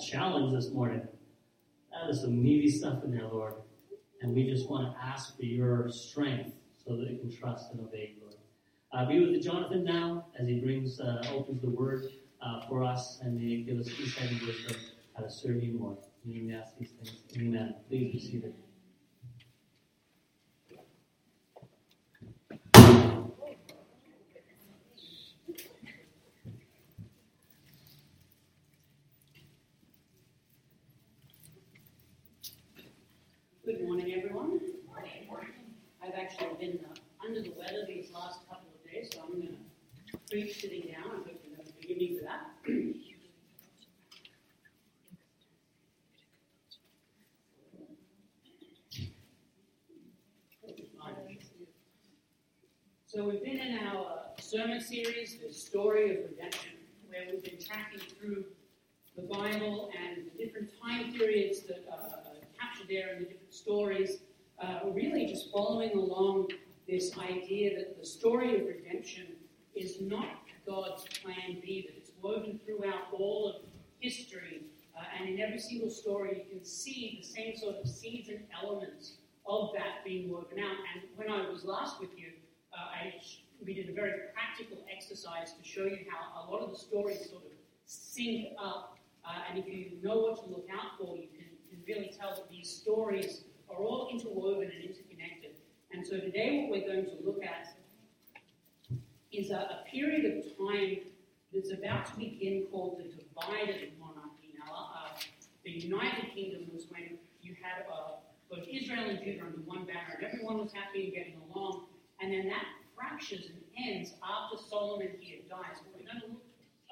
challenge this morning. That is some meaty stuff in there, Lord. And we just want to ask for your strength so that it can trust and obey, Lord. Uh, be with Jonathan now as he brings, uh, opens the word uh, for us and may give us insight and wisdom how to serve you more. We ask these things. Amen. Please be seated. Good morning, everyone. I've actually been uh, under the weather these last couple of days, so I'm going sitting for that. So we've been in our sermon series, the story of redemption, where we've been tracking through the Bible and the different time periods that uh, are captured there and the different stories, uh, really just following along this idea that the story of redemption is not God's plan B, that it's woven throughout all of history, uh, and in every single story you can see the same sort of seeds and elements of that being woven out. And when I was last with you, uh, I, we did a very practical exercise to show you how a lot of the stories sort of sync up uh, and if you know what to look out for, you can, can really tell that these stories are all interwoven and interconnected. And so today, what we're going to look at is a, a period of time that's about to begin called the divided monarchy. Now, uh, the United Kingdom was when you had uh, both Israel and Judah under one banner, and everyone was happy and getting along. And then that fractures and ends after Solomon here dies. But We're going to look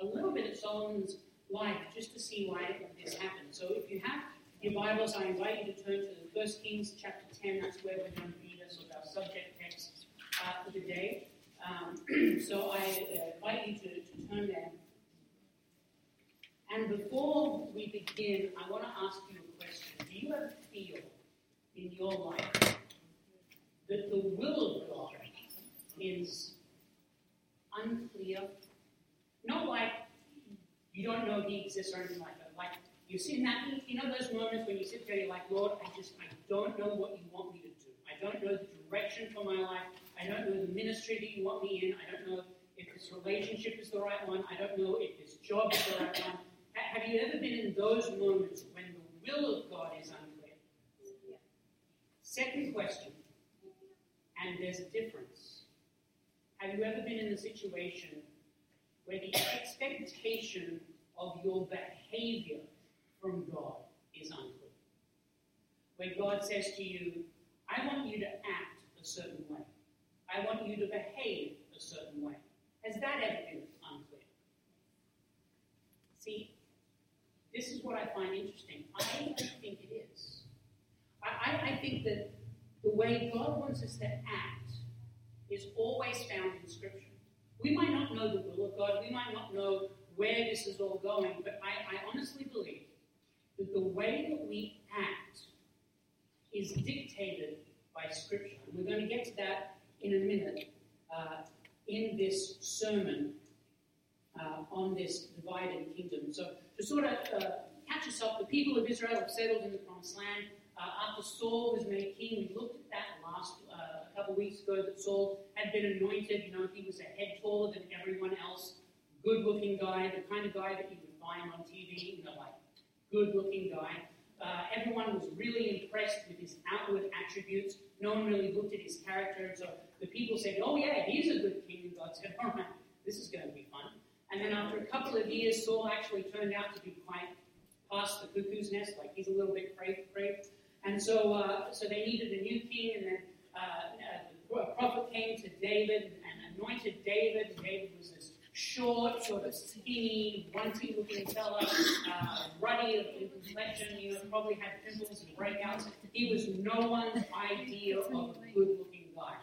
a little bit at Solomon's life just to see why this happened. So if you have your Bibles, I invite you to turn to the First Kings chapter 10. That's where we're going to read sort of our subject text uh, for the day. Um, so I invite you to, to turn there. And before we begin, I want to ask you a question. Do you ever feel in your life that the will of God is unclear? Not like you don't know He exists or anything like that. Like you see in that, you know those moments when you sit there, you're like, Lord, I just, I don't know what you want me to do. I don't know the direction for my life. I don't know the ministry that you want me in. I don't know if this relationship is the right one. I don't know if this job is the right one. Have you ever been in those moments when the will of God is unclear? Second question, and there's a difference. Have you ever been in a situation where the expectation of your behavior from God is unclear. Where God says to you, I want you to act a certain way. I want you to behave a certain way. Has that ever been unclear? See, this is what I find interesting. I don't think it is. I, I think that the way God wants us to act is always found in Scripture. We might not know the will of God, we might not know where this is all going, but I, I honestly believe that the way that we act is dictated by Scripture. And we're going to get to that in a minute uh, in this sermon uh, on this divided kingdom. So, to sort of uh, catch us up, the people of Israel have settled in the promised land. Uh, after Saul was made king, we looked at that last uh, couple weeks ago that Saul had been anointed. You know, he was a head taller than everyone else, good looking guy, the kind of guy that you would find on TV, you know, like good looking guy. Uh, everyone was really impressed with his outward attributes. No one really looked at his character. So the people said, Oh, yeah, he's a good king. And God said, All right, this is going to be fun. And then after a couple of years, Saul actually turned out to be quite past the cuckoo's nest, like he's a little bit crazy. And so, uh, so they needed a new king, and then uh, a prophet came to David and anointed David. David was short, sort of skinny, runty looking fella, uh, ruddy in complexion, you know, probably had pimples and breakouts. He was no one's idea of a good looking guy.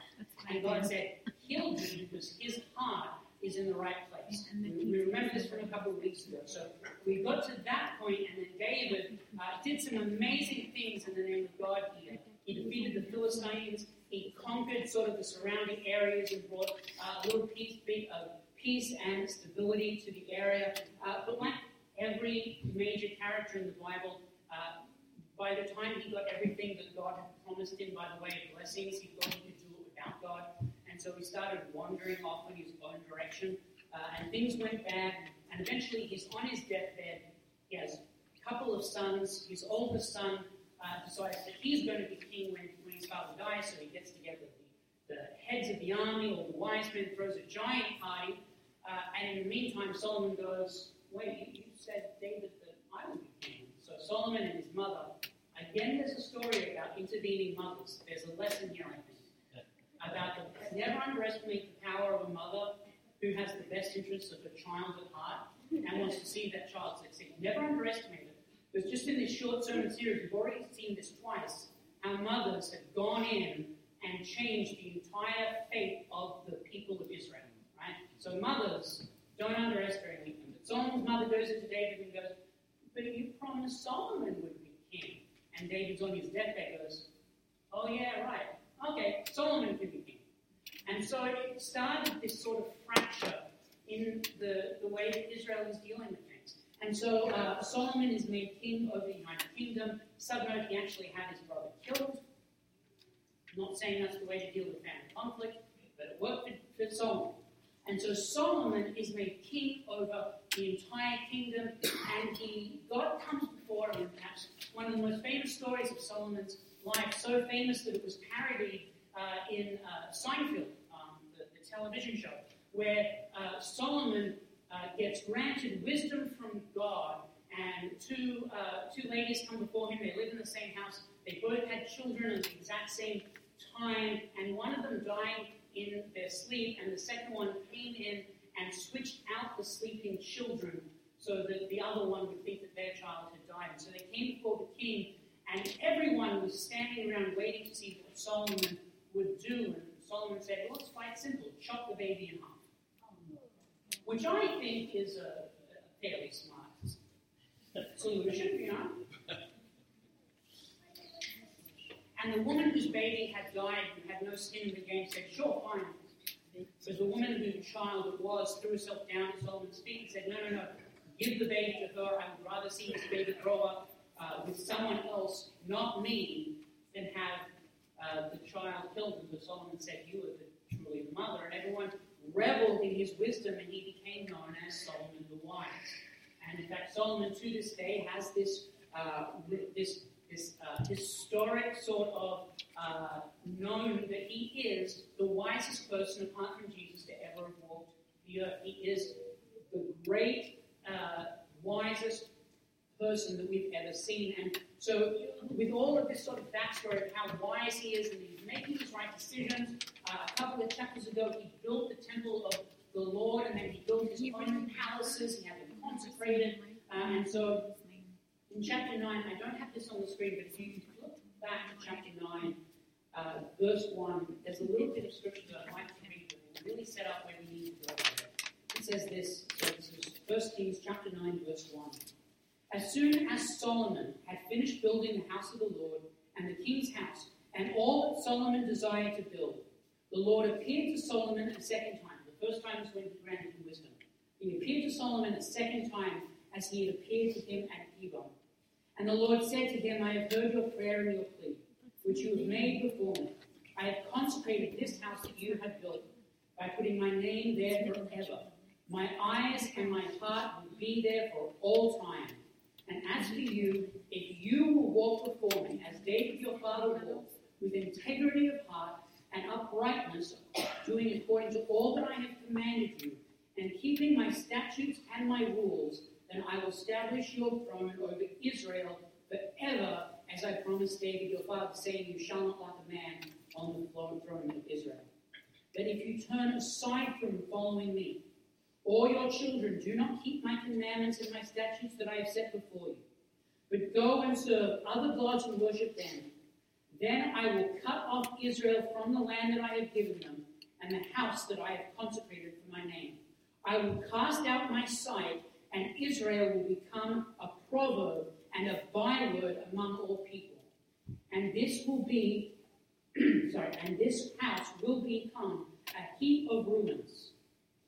And God said, He'll do because his heart is in the right place. We remember this from a couple of weeks ago. So we got to that point, and then David uh, did some amazing things in the name of God here. He defeated the Philistines. He conquered sort of the surrounding areas and brought uh, a little peace, uh, peace and stability to the area. Uh, but like every major character in the Bible, uh, by the time he got everything that God had promised him by the way of blessings, he thought he could do it without God. And so he started wandering off in his own direction. Uh, and things went bad. And eventually he's on his deathbed. He has a couple of sons. His oldest son uh, decides that he's going to be king when, when his father dies. So he gets together the, the heads of the army, all the wise men, throws a giant party. Uh, and in the meantime, Solomon goes, Wait, you, said, David, that I would be king. So Solomon and his mother Again, there's a story about intervening mothers. There's a lesson here, I think, about the, never underestimate the power of a mother who has the best interests of her child at heart and wants to see that child succeed. Never underestimate it. Because just in this short sermon series, we've already seen this twice. How mothers have gone in and changed the entire fate of the people of Israel. So mothers, don't underestimate them. But Solomon's mother goes into David and goes, But you promised Solomon would be king. And David's on his deathbed goes, Oh, yeah, right. Okay, Solomon can be king. And so it started this sort of fracture in the, the way that Israel is dealing with things. And so uh, Solomon is made king over the United Kingdom. Subnote, he actually had his brother killed. I'm not saying that's the way to deal with family conflict, but it worked for, for Solomon. And so Solomon is made king over the entire kingdom, and he God comes before him. Perhaps one of the most famous stories of Solomon's life, so famous that it was parodied uh, in uh, Seinfeld, um, the, the, television show, where uh, Solomon uh, gets granted wisdom from God, and two uh, two ladies come before him. They live in the same house. They both had children at the exact same time, and one of them died in their sleep, and the second one came in and switched out the sleeping children so that the other one would think that their child had died. And so they came before the king, and everyone was standing around waiting to see what Solomon would do. And Solomon said, Well, it's quite simple chop the baby in half. Which I think is a, a fairly smart solution, you know. And the woman whose baby had died and had no skin in the game said, Sure, fine. Because the woman whose child it was threw herself down at Solomon's feet and said, No, no, no, give the baby to her. I would rather see this baby grow up uh, with someone else, not me, than have uh, the child killed. And Solomon said, You are the, truly the mother. And everyone reveled in his wisdom, and he became known as Solomon the Wise. And in fact, Solomon to this day has this, uh, this this uh, historic sort of uh, known that he is the wisest person apart from Jesus to ever have walked the earth. He is the great, uh, wisest person that we've ever seen. And so, with all of this sort of backstory of how wise he is and he's making his right decisions, uh, a couple of chapters ago, he built the temple of the Lord and then he built his own palaces. He had them consecrated. Uh, and so, in chapter 9, I don't have this on the screen, but if you look back to chapter 9, uh, verse 1, there's a little bit of scripture that I'd like to read that will really set up where we need to go. It says this, so this is 1 Kings chapter 9, verse 1. As soon as Solomon had finished building the house of the Lord and the king's house, and all that Solomon desired to build, the Lord appeared to Solomon a second time. The first time was when he granted him wisdom. He appeared to Solomon a second time as he had appeared to him at Hebron. And the Lord said to him, I have heard your prayer and your plea, which you have made before me. I have consecrated this house that you have built by putting my name there forever. My eyes and my heart will be there for all time. And as for you, if you will walk before me, as David your father walked, with integrity of heart and uprightness, doing according to all that I have commanded you, and keeping my statutes and my rules, then I will establish your throne over Israel forever, as I promised David your father, saying, You shall not lack a man on the throne of Israel. But if you turn aside from following me, or your children do not keep my commandments and my statutes that I have set before you, but go and serve other gods and worship them, then I will cut off Israel from the land that I have given them and the house that I have consecrated for my name. I will cast out my sight and Israel will become a proverb and a byword among all people. And this will be, sorry, and this house will become a heap of ruins.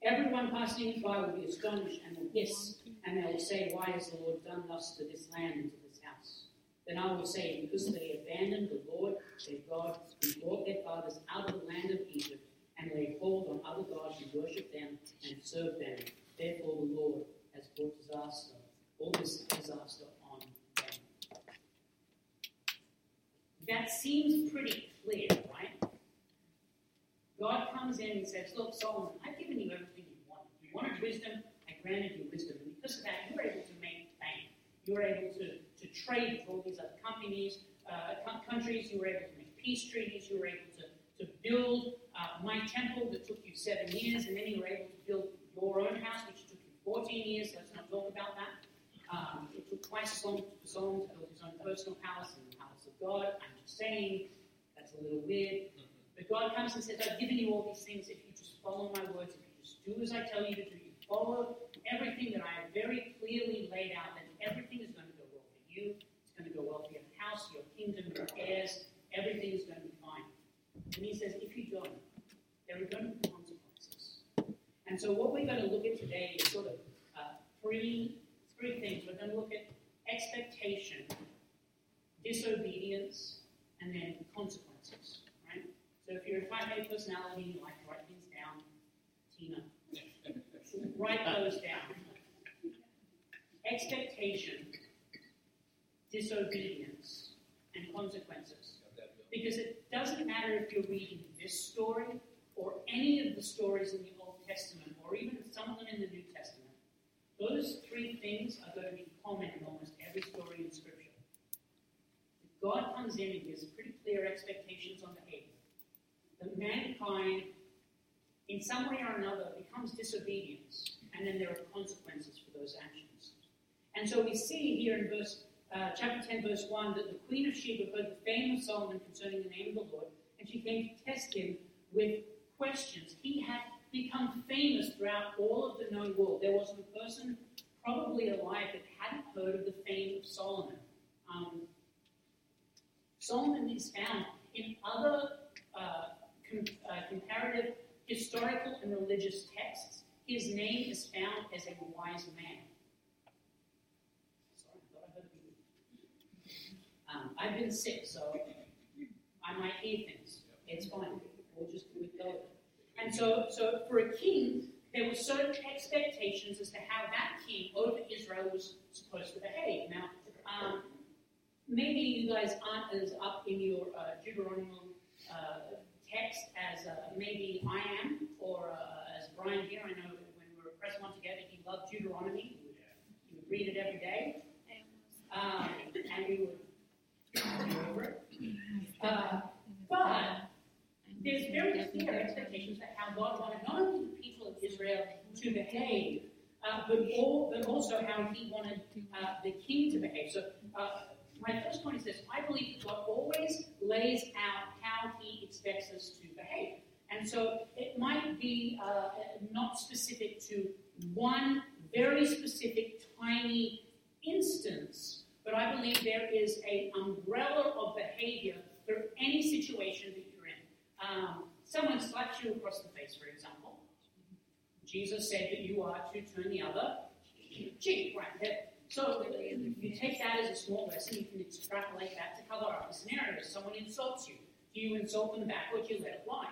Everyone passing by will be astonished and will hiss and they will say, Why has the Lord done thus to this land and to this house? Then I will say, Because they abandoned the Lord their God, who brought their fathers out of the land of Egypt, and laid hold on other gods and worshipped them and served them. Therefore the Lord has brought disaster, all this disaster on them. That seems pretty clear, right? God comes in and says, Look, Solomon, I've given you everything you wanted. You wanted wisdom, I granted you wisdom. And because of that, you're able to make bank. You're able to, to trade with all these other companies, uh, countries. You were able to make peace treaties. You were able to, to build uh, my temple that took you seven years, and then you were able to build your own house, which took you 14 years. Let's not talk about that. Um, it took twice as long to build his own personal palace and the palace of God. I'm just saying, that's a little weird. But God comes and says, I've given you all these things if you just follow my words, if you just do as I tell you to do, you follow everything that I have very clearly laid out, then everything is going to go well for you. It's going to go well for your house, your kingdom, your heirs. Everything is going to be fine. And he says, if you don't, there are going to. And so what we're going to look at today is sort of uh, three three things. We're going to look at expectation, disobedience, and then consequences. Right? So if you're a type A personality and you like to write things down, Tina, write those down. Expectation, disobedience, and consequences. Because it doesn't matter if you're reading this story or any of the stories in the Testament or even some of them in the New Testament those three things are going to be common in almost every story in Scripture. God comes in and gives pretty clear expectations on behavior. That mankind, in some way or another, becomes disobedience, and then there are consequences for those actions. And so we see here in verse uh, chapter 10, verse 1, that the queen of Sheba heard the fame of Solomon concerning the name of the Lord, and she came to test him with questions. He had become famous throughout all of the known world. There wasn't a person probably alive that hadn't heard of the fame of Solomon. Um, Solomon is found in other uh, com- uh, comparative historical and religious texts. His name is found as a wise man. Sorry, I thought I heard a um, I've been sick, so I might hear things. It's fine. We'll just we'll go. And so, so for a king, there were certain expectations as to how that king over Israel was supposed to behave. Now, um, maybe you guys aren't as up in your uh, Deuteronomic uh, text as uh, maybe I am, or uh, as Brian here. I know when we were press one together, he loved Deuteronomy. He would, he would read it every day, um, and we would over it. Uh, but there's very clear expectations for how God wanted not only the people of Israel to behave, uh, but, all, but also how He wanted uh, the king to behave. So, uh, my first point is this I believe that God always lays out how He expects us to behave. And so, it might be uh, not specific to one very specific, tiny instance, but I believe there is an umbrella of behavior for any situation that um, someone slaps you across the face, for example. Jesus said that you are to turn the other cheek, right? So you take that as a small lesson, you can extrapolate that to cover other scenarios. Someone insults you. Do you insult them back or do you let it lie?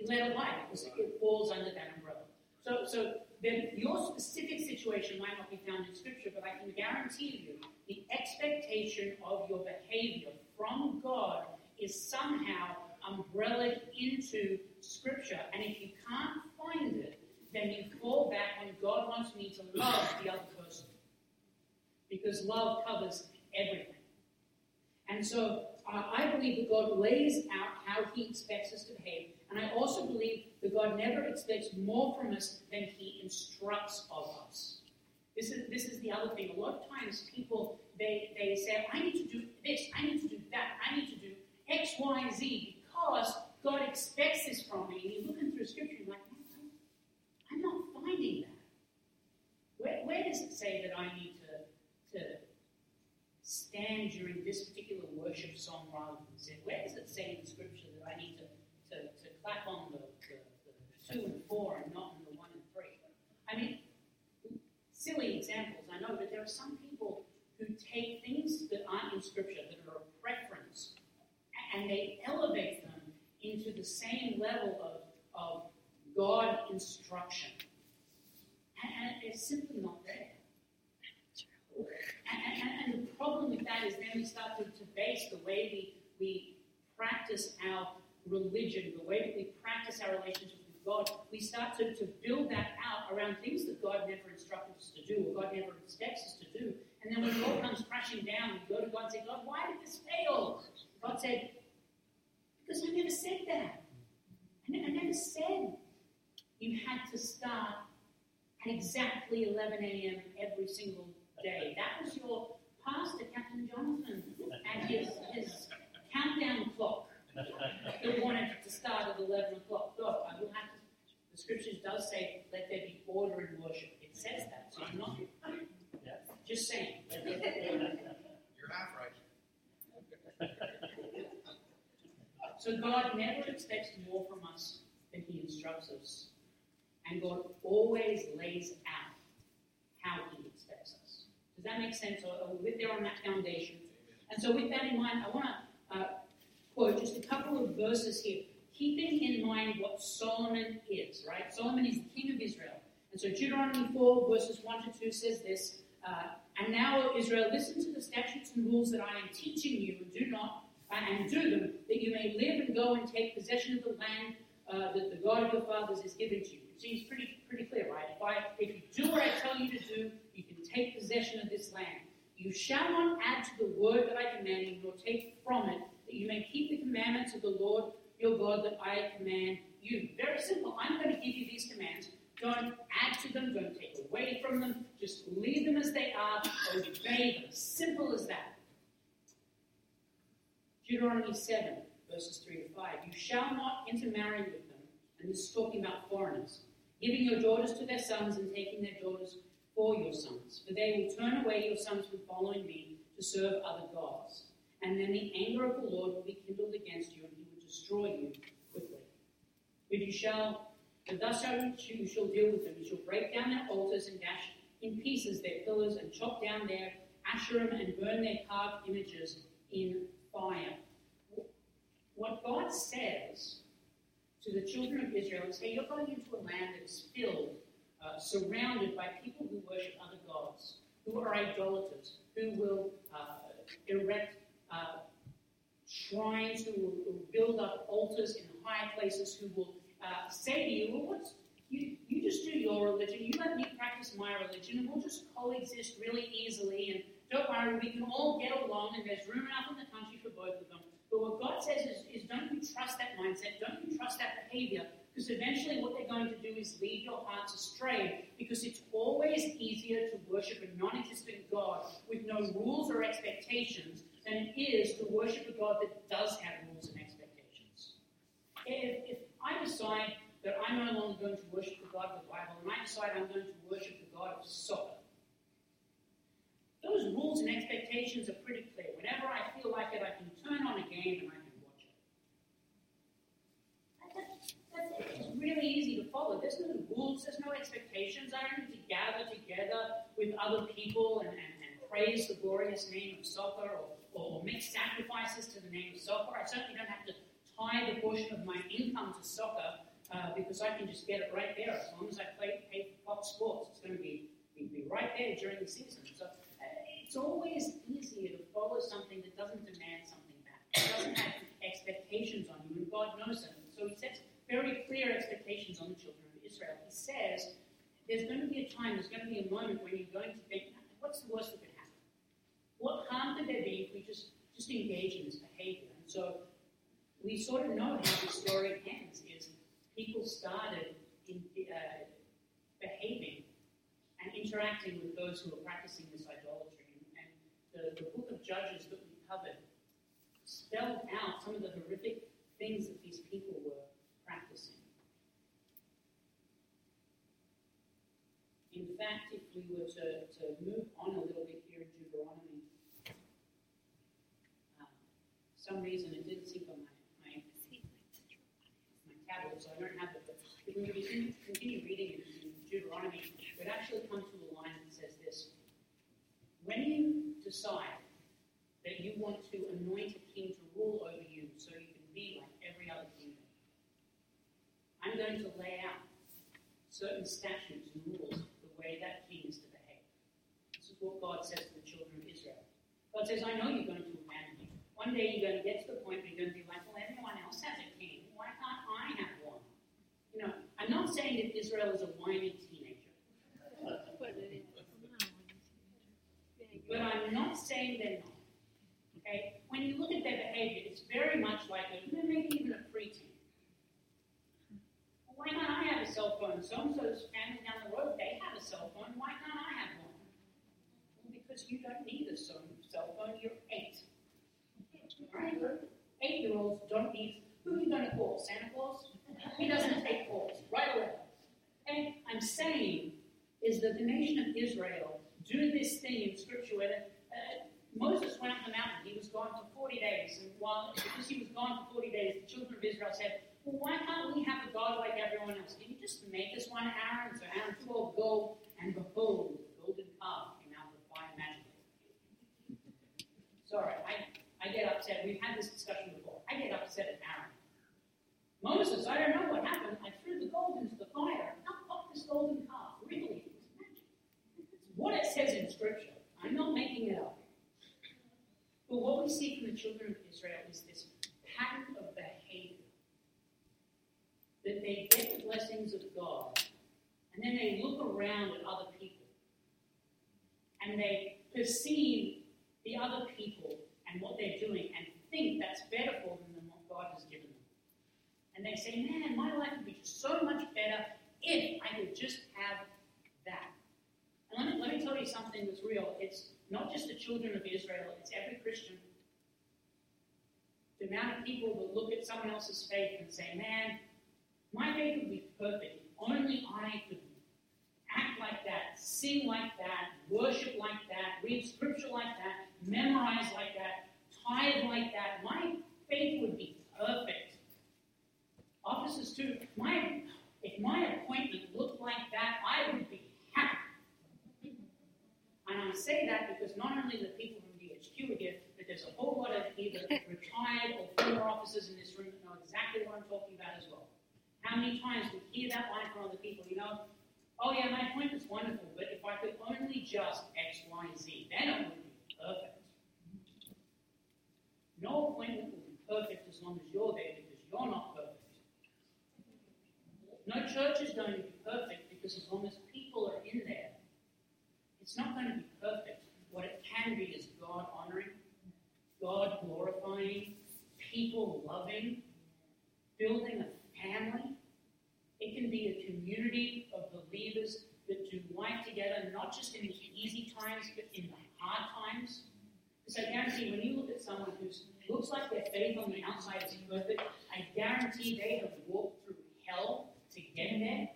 You let it lie because it falls under that umbrella. So, so then your specific situation might not be found in Scripture, but I can guarantee you the expectation of your behavior from God is somehow umbrellaed into Scripture. And if you can't find it, then you fall back when God wants me to love the other person. Because love covers everything. And so uh, I believe that God lays out how He expects us to behave. And I also believe that God never expects more from us than He instructs of us. This is, this is the other thing. A lot of times people, they, they say, I need to do this, I need to do that, I need to do X, Y, Z because God expects this from me. And you're looking through Scripture, you're like, I'm not finding that. Where, where does it say that I need to, to stand during this particular worship song rather than sit? Where does it say in Scripture that I need to, to, to clap on the, the, the two and four and not on the one and three? I mean, silly examples know that there are some people who take things that aren't in Scripture, that are a preference, and they elevate them into the same level of, of God instruction. And, and it's simply not there. And, and, and, the problem with that is then we start to, to base the way we, we practice our religion, the way that we practice our relationship with God, we start to, to build that out around things that God never instructed us to do or God never expects us to do. And then when it all comes crashing down, we go to God and say, God, why did this fail? God said, because I never said that. I never said you had to start at exactly 11 a.m. every single day. That was your pastor, Captain Jonathan, and his, his countdown clock that wanted to start at 11 o'clock. Look, I will have to, the scriptures does say, let there be order in worship. It says that, so I'm not just saying. You're half right. So God never expects more from us than Us. And God always lays out how He expects us. Does that make sense? Are we with there on that foundation? And so, with that in mind, I want to uh, quote just a couple of verses here, keeping in mind what Solomon is, right? Solomon is the king of Israel. And so, Deuteronomy 4, verses 1 to 2 says this uh, And now, Israel, listen to the statutes and rules that I am teaching you, and do not and do them, that you may live and go and take possession of the land uh, that the God of your fathers is giving to you. It seems pretty pretty clear, right? If, I, if you do what I tell you to do, you can take possession of this land. You shall not add to the word that I command you, nor take from it, that you may keep the commandments of the Lord your God that I command you. Very simple. I'm going to give you these commands. Don't add to them, don't take away from them. Just leave them as they are, obey them. Simple as that. Deuteronomy 7, verses 3 to 5. You shall not intermarry with them, and this is talking about foreigners, giving your daughters to their sons and taking their daughters for your sons. For they will turn away your sons from following me to serve other gods. And then the anger of the Lord will be kindled against you, and he will destroy you quickly. But you shall, but thus shall you shall deal with them. You shall break down their altars and dash in pieces their pillars, and chop down their asherim and burn their carved images in fire. What God says to the children of Israel is, hey, you're going into a land that is filled, uh, surrounded by people who worship other gods, who are idolaters, who will uh, erect uh, shrines, who will, build up altars in high places, who will uh, say to you, well, what's, you, you just do your religion, you let me practice my religion, and we'll just coexist really easily and don't worry, we can all get along, and there's room enough in the country for both of them. But what God says is, is don't you trust that mindset, don't you trust that behavior, because eventually what they're going to do is lead your hearts astray, because it's always easier to worship a non existent God with no rules or expectations than it is to worship a God that does have rules and expectations. If, if I decide that I'm no longer going to worship the God of the Bible, and I decide I'm going to worship the God of soccer, those rules and expectations are pretty clear. Whenever I feel like it, I can turn on a game and I can watch it. That's, that's, it's really easy to follow. There's no rules, there's no expectations. I don't need to gather together with other people and, and, and praise the glorious name of soccer or, or make sacrifices to the name of soccer. I certainly don't have to tie the portion of my income to soccer uh, because I can just get it right there. As long as I play, pay Fox Sports, it's going to be, be, be right there during the season. So it's always easier to follow something that doesn't demand something back. It doesn't have expectations on you, and God knows them. So He sets very clear expectations on the children of Israel. He says, there's going to be a time, there's going to be a moment when you're going to think, what's the worst that could happen? What harm could there be if we just, just engage in this behavior? And so we sort of know how the story ends, is people started in, uh, behaving and interacting with those who were practicing this idolatry the, the book of Judges that we covered spelled out some of the horrific things that these people were practicing. In fact, if we were to, to move on a little bit here in Deuteronomy, um, for some reason it didn't sync on my, my, my tablet, so I don't have it. But if we continue, reading in, in Deuteronomy, we'd actually come to a line that says this when you decide that you want to anoint a king to rule over you so you can be like every other kingdom, I'm going to lay out certain statutes and rules the way that king is to behave. This is what God says to the children of Israel. God says, I know you're going to abandon me. One day you're going to get to the point where you're going to be like, well, everyone else has a king. Why can't I have one? You know, I'm not saying that Israel is a whiny teenager. But I'm not saying they're not. Okay? When you look at their behavior, it's very much like a, maybe even a preteen. Why can't I have a cell phone? So and so's family down the road, they have a cell phone. Why can't I have one? Well, because you don't need a cell phone, you're eight. Right? Eight year olds don't need. Who are you going to call? Santa Claus? He doesn't take calls. Right away. And I'm saying is that the nation of Israel do this thing in Scripture where uh, Moses went up the mountain. He was gone for 40 days. And while, because he was gone for 40 days, the children of Israel said, Well, why can't we have a God like everyone else? Can you just make us one Aaron? So Aaron took off gold, and behold, the golden calf came out of the fire magically. Sorry, I, I get upset. We've had this discussion before. I get upset at Aaron. Moses, I don't know what happened. I threw the gold into the fire. How popped this golden calf? What it says in Scripture. I'm not making it up. But what we see from the children of Israel is this pattern of behavior that they get the blessings of God, and then they look around at other people, and they perceive the other people and what they're doing, and think that's better for them than what God has given them. And they say, Man, my life would be so much better if I could just have. And let me, let me tell you something that's real. It's not just the children of Israel, it's every Christian. The amount of people that look at someone else's faith and say, man, my faith would be perfect only I could act like that, sing like that, worship like that, read scripture like that, memorize like that, tithe like that. My faith would be perfect. Officers, too, my, if my appointment looked like that, I would be and I say that because not only the people from DHQ are here, but there's a whole lot of either retired or former officers in this room that know exactly what I'm talking about as well. How many times we hear that line from other people, you know, oh yeah, my appointment's wonderful, but if I could only just X, Y, Z, then it would be perfect. No appointment will be perfect as long as you're there because you're not perfect. No church is going to be perfect because as long as people are in there, it's not going to be perfect. What it can be is God honoring, God glorifying, people loving, building a family. It can be a community of believers that do life together, not just in the easy times, but in the hard times. Because I guarantee when you look at someone who looks like their faith on the outside is perfect, I guarantee they have walked through hell to get there,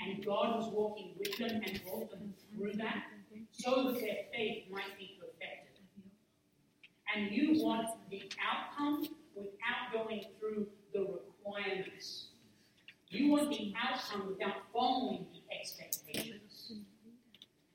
and God was walking with them and brought them through that so that their faith might be perfected. And you want the outcome without going through the requirements. You want the outcome without following the expectations.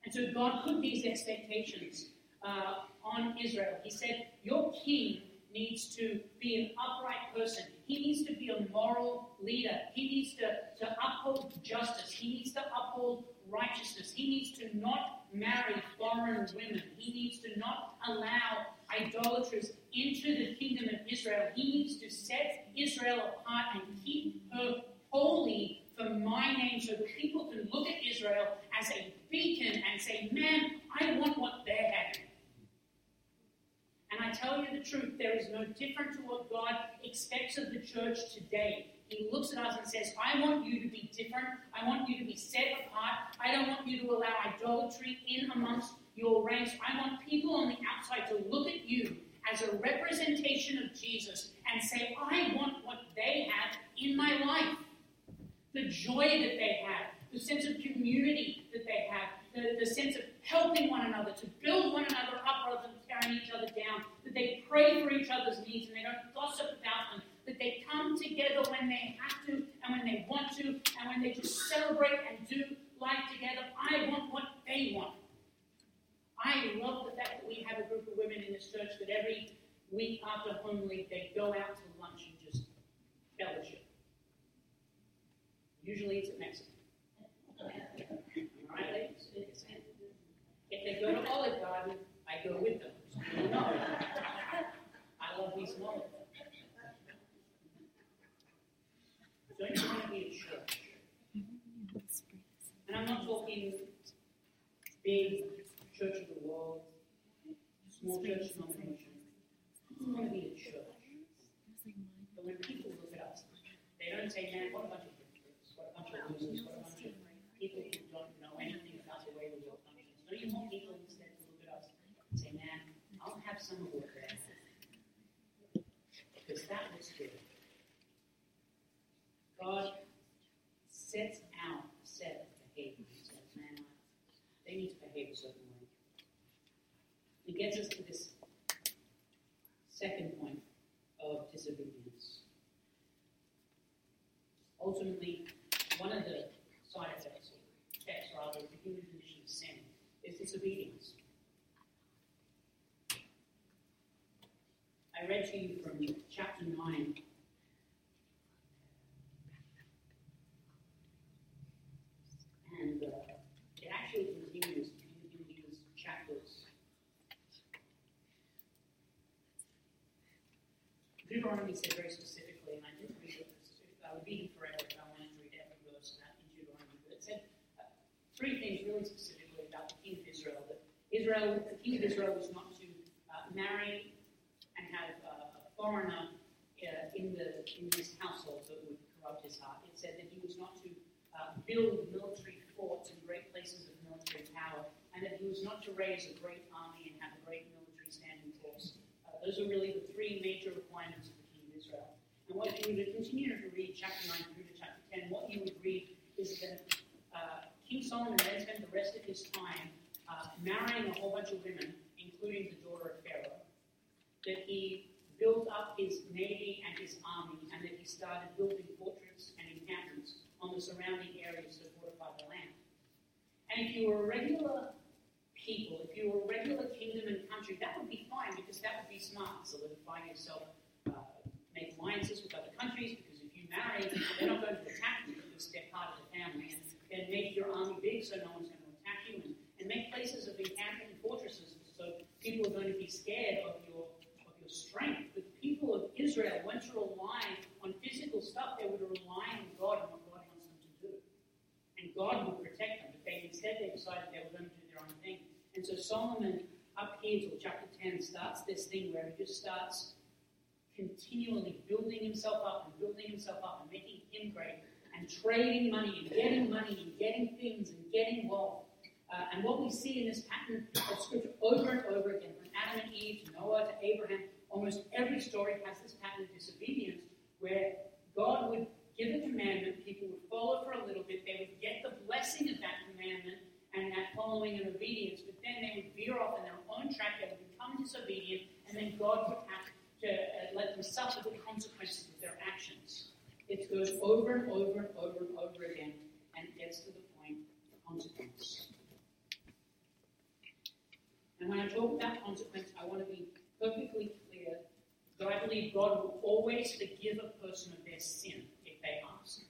And so God put these expectations uh, on Israel. He said, Your king needs to be an upright person. He needs to be a moral leader. He needs to, to uphold justice. He needs to uphold righteousness. He needs to not marry foreign women. He needs to not allow idolaters into the kingdom of Israel. He needs to set Israel apart and keep her holy for my name so people can look at Israel as a beacon and say, man, I want what they're having. And I tell you the truth, there is no different to what God expects of the church today. He looks at us and says, I want you to be different. I want you to be set apart. I don't want you to allow idolatry in amongst your ranks. I want people on the outside to look at you as a representation of Jesus and say, I want what they have in my life. The joy that they have, the sense of community that they have, the, the sense of helping one another, to build one another up rather than tearing each other down, that they pray for each other's needs and they don't gossip about them, that they come together when they have to and when they want to, and when they just celebrate and do life together. I want what they want. I love the fact that we have a group of women in this church that every week after home they go out to lunch and just fellowship. Usually it's at Mexican. All right, ladies? If they go to Olive Garden, I go with them. I love these some Olive Garden. Don't want to be a church? And I'm not talking big church of the world, small church denomination. I want to be a church. But when people look at us, they don't say, man, what a bunch of hypocrites, what a bunch of losers, what a bunch of people who don't know anything about the way the world functions. Don't you want people instead to look at us and say, man, I'll have some of what they have. Because that looks good. God sets out a set of behavior. He says, man, they need to behave a certain way. It gets us to this second point of disobedience. Ultimately, one of the side effects, or effects rather, of the human condition of sin is disobedience. I read to you from chapter 9 And uh, it actually continues in, in these chapters. Deuteronomy said very specifically, and I didn't read it, I would be here forever if I wanted to read every verse of that in Deuteronomy, but it said uh, three things really specifically about the king of Israel. That Israel, the king of Israel was not to uh, marry and have uh, a foreigner uh, in, the, in his household that would corrupt his heart. It said that he was not to uh, build military forts and great places of military power, and that he was not to raise a great army and have a great military standing force. Those are really the three major requirements of the king of Israel. And what you would continue to read, chapter 9 through to chapter 10, what you would read is that uh, King Solomon then spent the rest of his time uh, marrying a whole bunch of women, including the daughter of Pharaoh, that he built up his navy and his army, and that he started building fortresses and encampments on the surrounding areas to fortify the land. And if you were a regular people, if you were a regular kingdom and country, that would be fine because that would be smart. Solidify yourself, uh, make alliances with other countries because if you marry, they're not going to attack you because they're part of the family. And make your army big so no one's going to attack you, and, and make places of encampment and fortresses so people are going to be scared of your of your strength. The people of Israel weren't to rely on physical stuff; they were to rely on God and what God wants them to do. And God would protect them. But they instead they decided they were going to do their own thing. And so Solomon, up here till chapter 10, starts this thing where he just starts continually building himself up and building himself up and making him great and trading money and getting money and getting things and getting wealth. Uh, and what we see in this pattern of scripture over and over again, from Adam and Eve to Noah to Abraham, almost every story has this pattern of disobedience where God would give a commandment, people would follow for a little bit, they would get the blessing of that commandment and that following and obedience, but then they would veer off in their own track, they would become disobedient, and then God would have to uh, let them suffer the consequences of their actions. It goes over and over and over and over again, and it gets to the point of consequence. And when I talk about consequence, I want to be perfectly clear that I believe God will always forgive a person of their sin if they ask.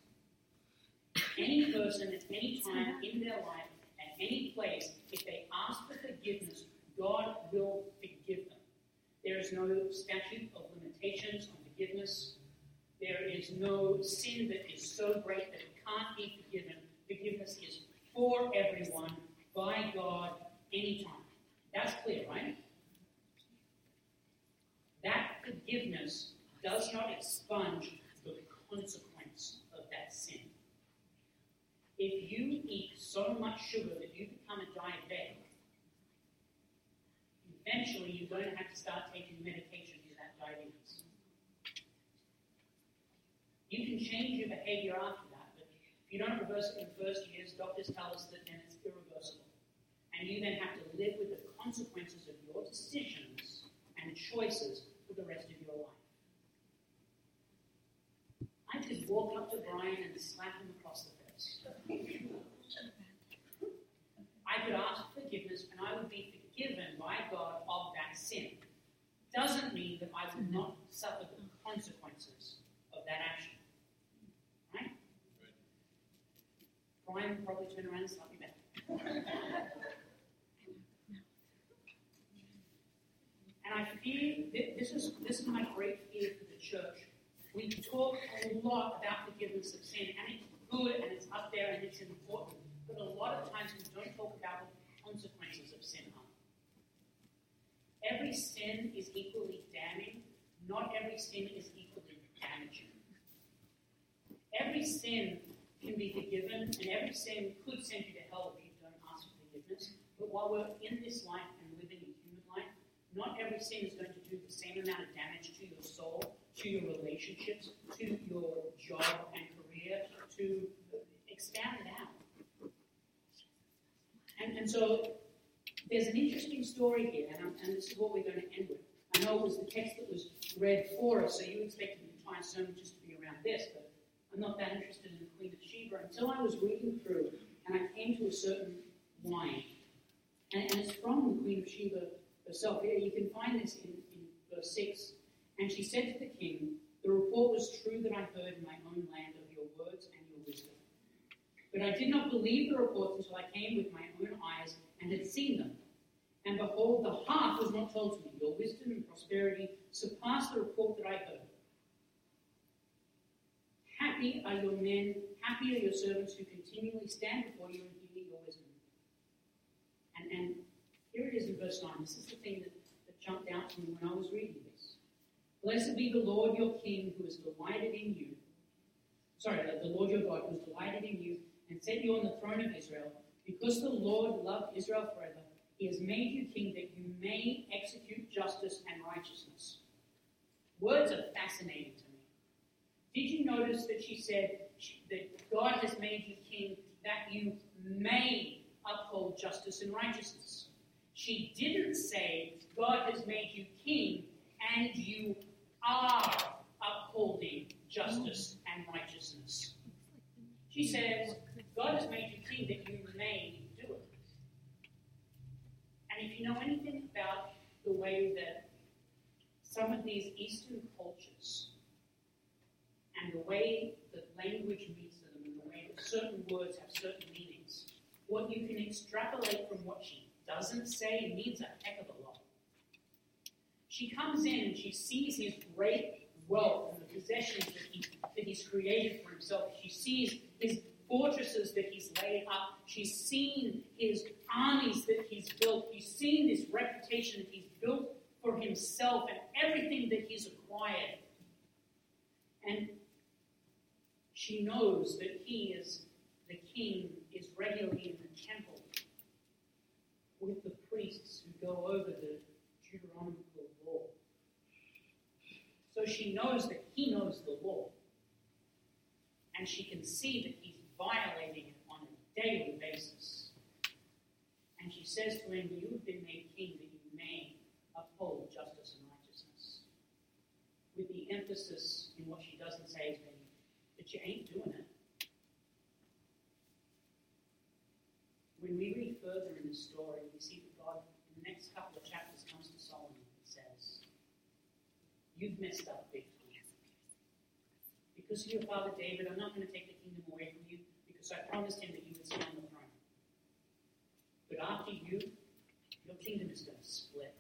Any person at any time in their life, any place, if they ask for forgiveness, God will forgive them. There is no statute of limitations on forgiveness. There is no sin that is so great that it can't be forgiven. Forgiveness is for everyone by God anytime. That's clear, right? That forgiveness does not expunge the consequence of that sin. If you eat so much sugar that you become a diabetic, eventually you're going to have to start taking medication for that diabetes. You can change your behavior after that, but if you don't reverse it in the first years, doctors tell us that then it's irreversible. And you then have to live with the consequences of your decisions and choices for the rest of your life. I could walk up to Brian and slap him. I could ask forgiveness and I would be forgiven by God of that sin. Doesn't mean that I will not suffer the consequences of that action. Right? Brian will probably turn around and slap me back. and I fear this is this is my great fear for the church. We talk a lot about forgiveness of sin, and it's good and it's up there and it's important. But a lot of times we don't talk about the consequences of sin. Every sin is equally damning. Not every sin is equally damaging. Every sin can be forgiven, and every sin could send you to hell if you don't ask for forgiveness. But while we're in this life and living in human life, not every sin is going to do the same amount of damage to your soul, to your relationships, to your job and career, to expand it out. And, and so there's an interesting story here, and, and, this is what we're going to end with. I know it was the text that was read for us, so you expected the entire sermon just to be around this, but I'm not that interested in the Queen of Sheba until I was reading through and I came to a certain line. And, and it's from the Queen of Sheba herself. Yeah, you can find this in, in verse 6. And she said to the king, The report was true that I heard in my own land of your words. But I did not believe the reports until I came with my own eyes and had seen them. And behold, the half was not told to me. Your wisdom and prosperity surpass the report that I heard. Happy are your men, happy are your servants who continually stand before you and hear your wisdom. And, and here it is in verse 9. This is the thing that, that jumped out to me when I was reading this. Blessed be the Lord your King who is delighted in you. Sorry, the Lord your God who is delighted in you and set you on the throne of Israel. Because the Lord loved Israel forever, he has made you king that you may execute justice and righteousness. Words are fascinating to me. Did you notice that she said that God has made you king that you may uphold justice and righteousness? She didn't say God has made you king and you are upholding justice and righteousness. She says God has made you king that you may do it. And if you know anything about the way that some of these Eastern cultures and the way that language meets them and the way that certain words have certain meanings, what you can extrapolate from what she doesn't say means a heck of a lot. She comes in and she sees his great wealth and the possessions that, he, that he's created for himself. She sees his fortresses that he's laid up. She's seen his armies that he's built. She's seen this reputation that he's built for himself and everything that he's acquired. And she knows that he is the king is regularly in the temple with the priests who go over the Deuteronomical law. So she knows that he knows the law. And she can see that he's violating it on a daily basis. And she says to him, You have been made king that you may uphold justice and righteousness. With the emphasis in what she doesn't say is that you ain't doing it. When we read further in the story, we see that God, in the next couple of chapters, comes to Solomon and says, You've messed up big of your father David, I'm not going to take the kingdom away from you because I promised him that you would sit on the throne. But after you, your kingdom is going to split.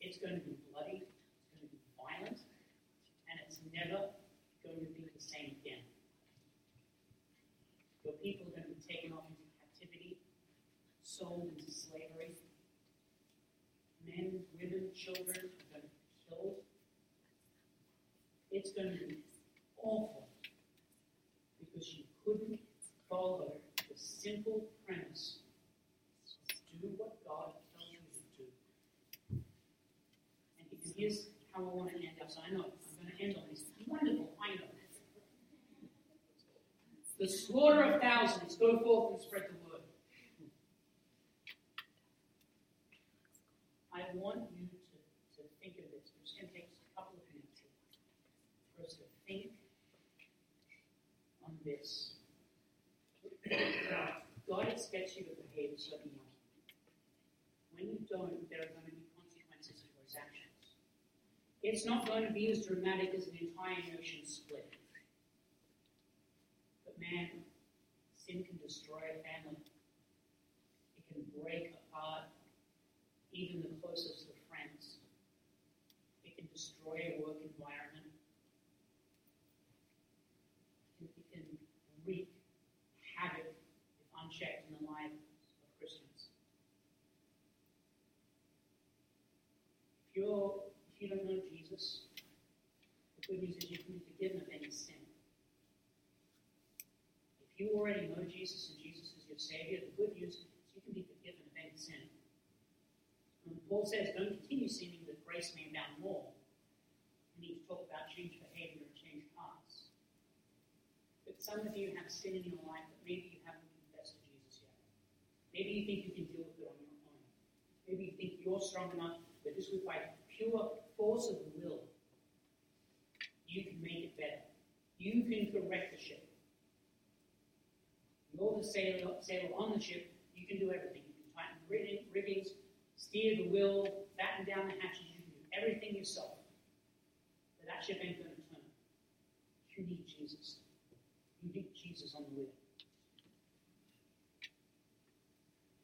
It's going to be bloody, it's going to be violent, and it's never going to be the same again. Your people are going to be taken off into captivity, sold into slavery. Men, women, children are going to be killed. It's going to be awful because you couldn't follow the simple premise do what God tells you to do. And here's how I want to end up. So I know I'm going to end on this wonderful, I know. The slaughter of thousands, go forth and spread the word. I want you to, to think of this. I'm just going to take a couple of minutes for us to think this. God expects you to behave a certain way. When you don't, there are going to be consequences for his actions. It's not going to be as dramatic as an entire nation split. But man, sin can destroy a family. It can break apart even the closest of friends. It can destroy a work environment. It can wreak havoc if unchecked in the lives of Christians. If if you don't know Jesus, the good news is you can be forgiven of any sin. If you already know Jesus and Jesus is your Savior, the good news is you can be forgiven of any sin. And Paul says, don't continue sinning that grace may abound more. We need to talk about change behavior and change hearts. But some of you have sin in your life that maybe you haven't confessed to Jesus yet. Maybe you think you can deal with it on your own. Maybe you think you're strong enough that this would by pure force of will, you can make it better. You can correct the ship. You're the sailor, sailor on the ship. You can do everything. You can tighten rigging, riggings, steer the wheel, batten down the hatches. You can do everything yourself. But that ship ain't going to turn. You need Jesus. You need Jesus on the wheel.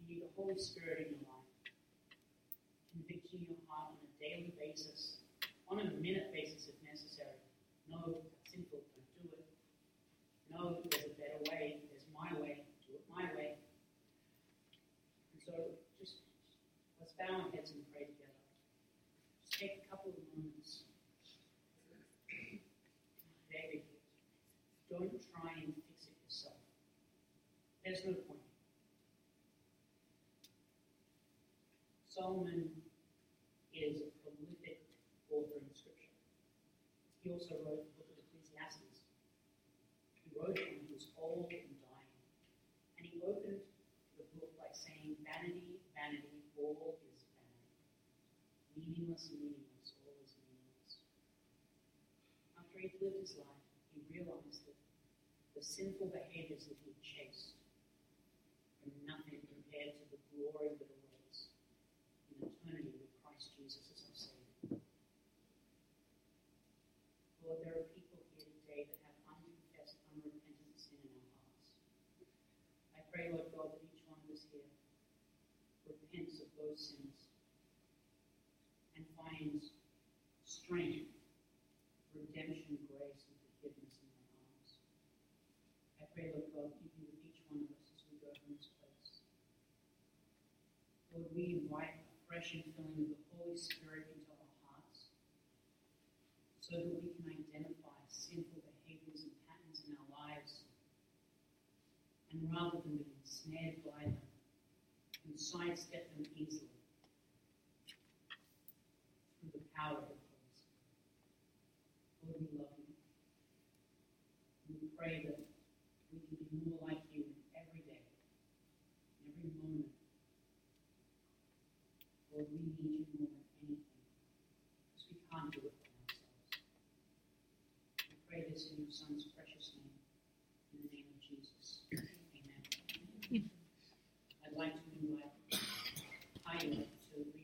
You need the Holy Spirit in your life convicting your heart on a daily basis, on a minute basis if necessary. No, it's sinful, don't do it. No, there's a better way, there's my way, do it my way. And so just let's bow our heads and pray together. Just take a couple of moments. David, don't try and fix it yourself. There's no point. Solomon is a prolific author in Scripture. He also wrote the book of Ecclesiastes. He wrote it when he was old and dying. And he opened the book by saying, Vanity, vanity, all is vanity. Meaningless, meaningless, all is meaningless. After he'd lived his life, he realized that the sinful behaviors that he chased were nothing compared to the glory that awaits in eternity with Christ Jesus as our Savior. Lord, there are people here today that have unconfessed, unrepentant sin in our hearts. I pray, Lord God, that each one of us here repents of those sins and finds strength, redemption, grace, and forgiveness in their arms. I pray, Lord God, be with each one of us as we go from this place. Lord, we invite a fresh infilling of the Holy Spirit into our hearts so that we can identify sinful behaviors and patterns in our lives. And rather than being snared by them, and sidestep them easily through the power of the Spirit. Lord, we love you. We pray that